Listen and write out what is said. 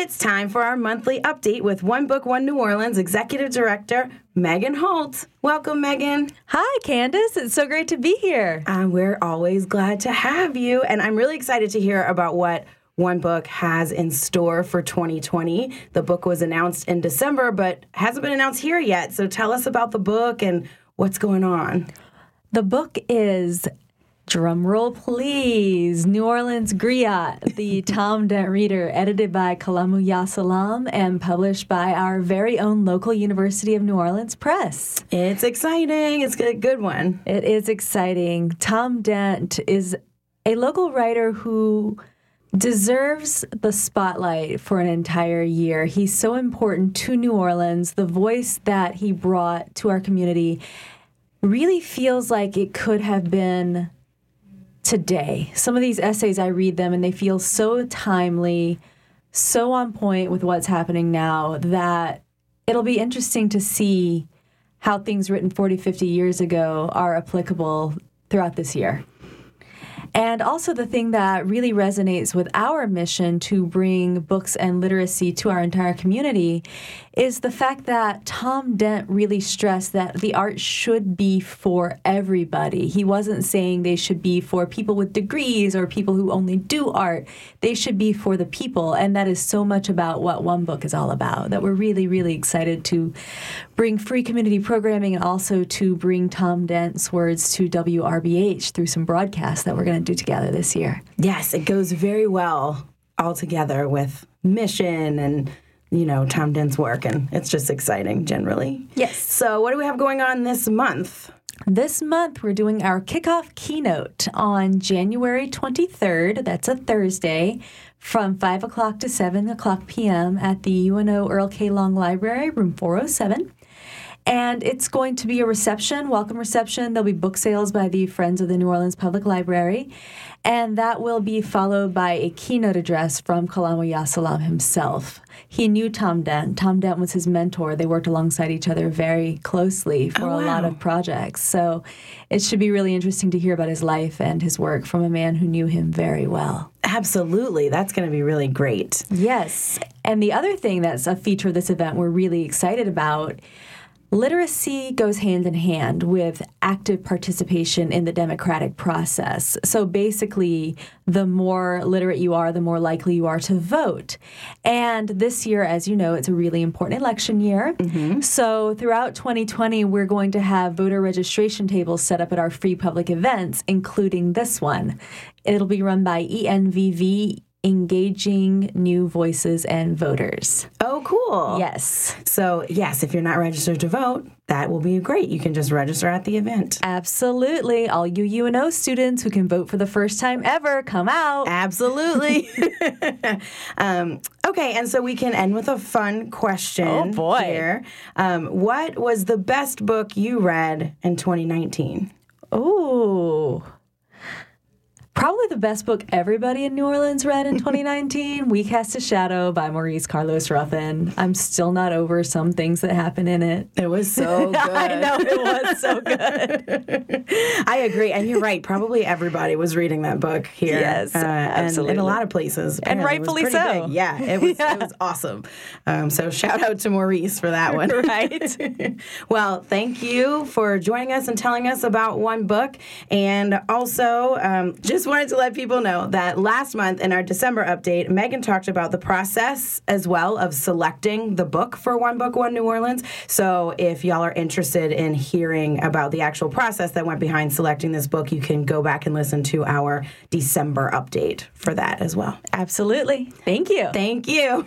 It's time for our monthly update with One Book, One New Orleans Executive Director Megan Holt. Welcome, Megan. Hi, Candace. It's so great to be here. Uh, we're always glad to have you. And I'm really excited to hear about what One Book has in store for 2020. The book was announced in December, but hasn't been announced here yet. So tell us about the book and what's going on. The book is Drumroll please. New Orleans Griot, the Tom Dent Reader, edited by Kalamu ya Salaam and published by our very own local University of New Orleans Press. It's exciting. It's a good one. It is exciting. Tom Dent is a local writer who deserves the spotlight for an entire year. He's so important to New Orleans. The voice that he brought to our community really feels like it could have been today. Some of these essays, I read them and they feel so timely, so on point with what's happening now that it'll be interesting to see how things written 40, 50 years ago are applicable throughout this year. And also, the thing that really resonates with our mission to bring books and literacy to our entire community is the fact that Tom Dent really stressed that the art should be for everybody. He wasn't saying they should be for people with degrees or people who only do art. They should be for the people. And that is so much about what One Book is all about. That we're really, really excited to bring free community programming and also to bring Tom Dent's words to WRBH through some broadcasts that we're going to do together this year. Yes, it goes very well all together with mission and you know Tom Dent's work, and it's just exciting generally. Yes. So, what do we have going on this month? This month, we're doing our kickoff keynote on January 23rd. That's a Thursday from 5 o'clock to 7 o'clock p.m. at the UNO Earl K. Long Library, room 407. And it's going to be a reception, welcome reception. There'll be book sales by the Friends of the New Orleans Public Library. And that will be followed by a keynote address from Kalamu ya Salaam himself. He knew Tom Dent. Tom Dent was his mentor. They worked alongside each other very closely for Oh, a lot of projects. So it should be really interesting to hear about his life and his work from a man who knew him very well. Absolutely, that's going to be really great. Yes. And the other thing that's a feature of this event we're really excited about literacy goes hand in hand with active participation in the democratic process. So basically, the more literate you are, the more likely you are to vote. And this year, as you know, it's a really important election year. Mm-hmm. So throughout 2020, we're going to have voter registration tables set up at our free public events, including this one. It'll be run by ENVV. Engaging new voices and voters. Oh, cool. Yes, So, yes, if you're not registered to vote, that will be great. You can just register at the event. absolutely. All you UNO students who can vote for the first time ever, come out. Absolutely. um, okay, and so we can end with a fun question. Oh, boy. Here. Um, what was the best book you read in 2019? Ooh. Probably the best book everybody in New Orleans read in 2019, We Cast a Shadow by Maurice Carlos Ruffin. I'm still not over some things that happen in it. It was so good. I know it was so good. I agree, and you're right. Probably everybody was reading that book here. Yes, and in a lot of places. It rightfully so. big. Yeah, it was. It was awesome. Um, so shout out to Maurice for that one. Right. well, thank you for joining us and telling us about one book, and also um, just wanted to let people know that last month in our December update, Megan talked about the process as well of selecting the book for One Book One New Orleans. So if y'all are interested in hearing about the actual process that went behind selecting this book, you can go back and listen to our December update for that as well. Absolutely. Thank you. Thank you.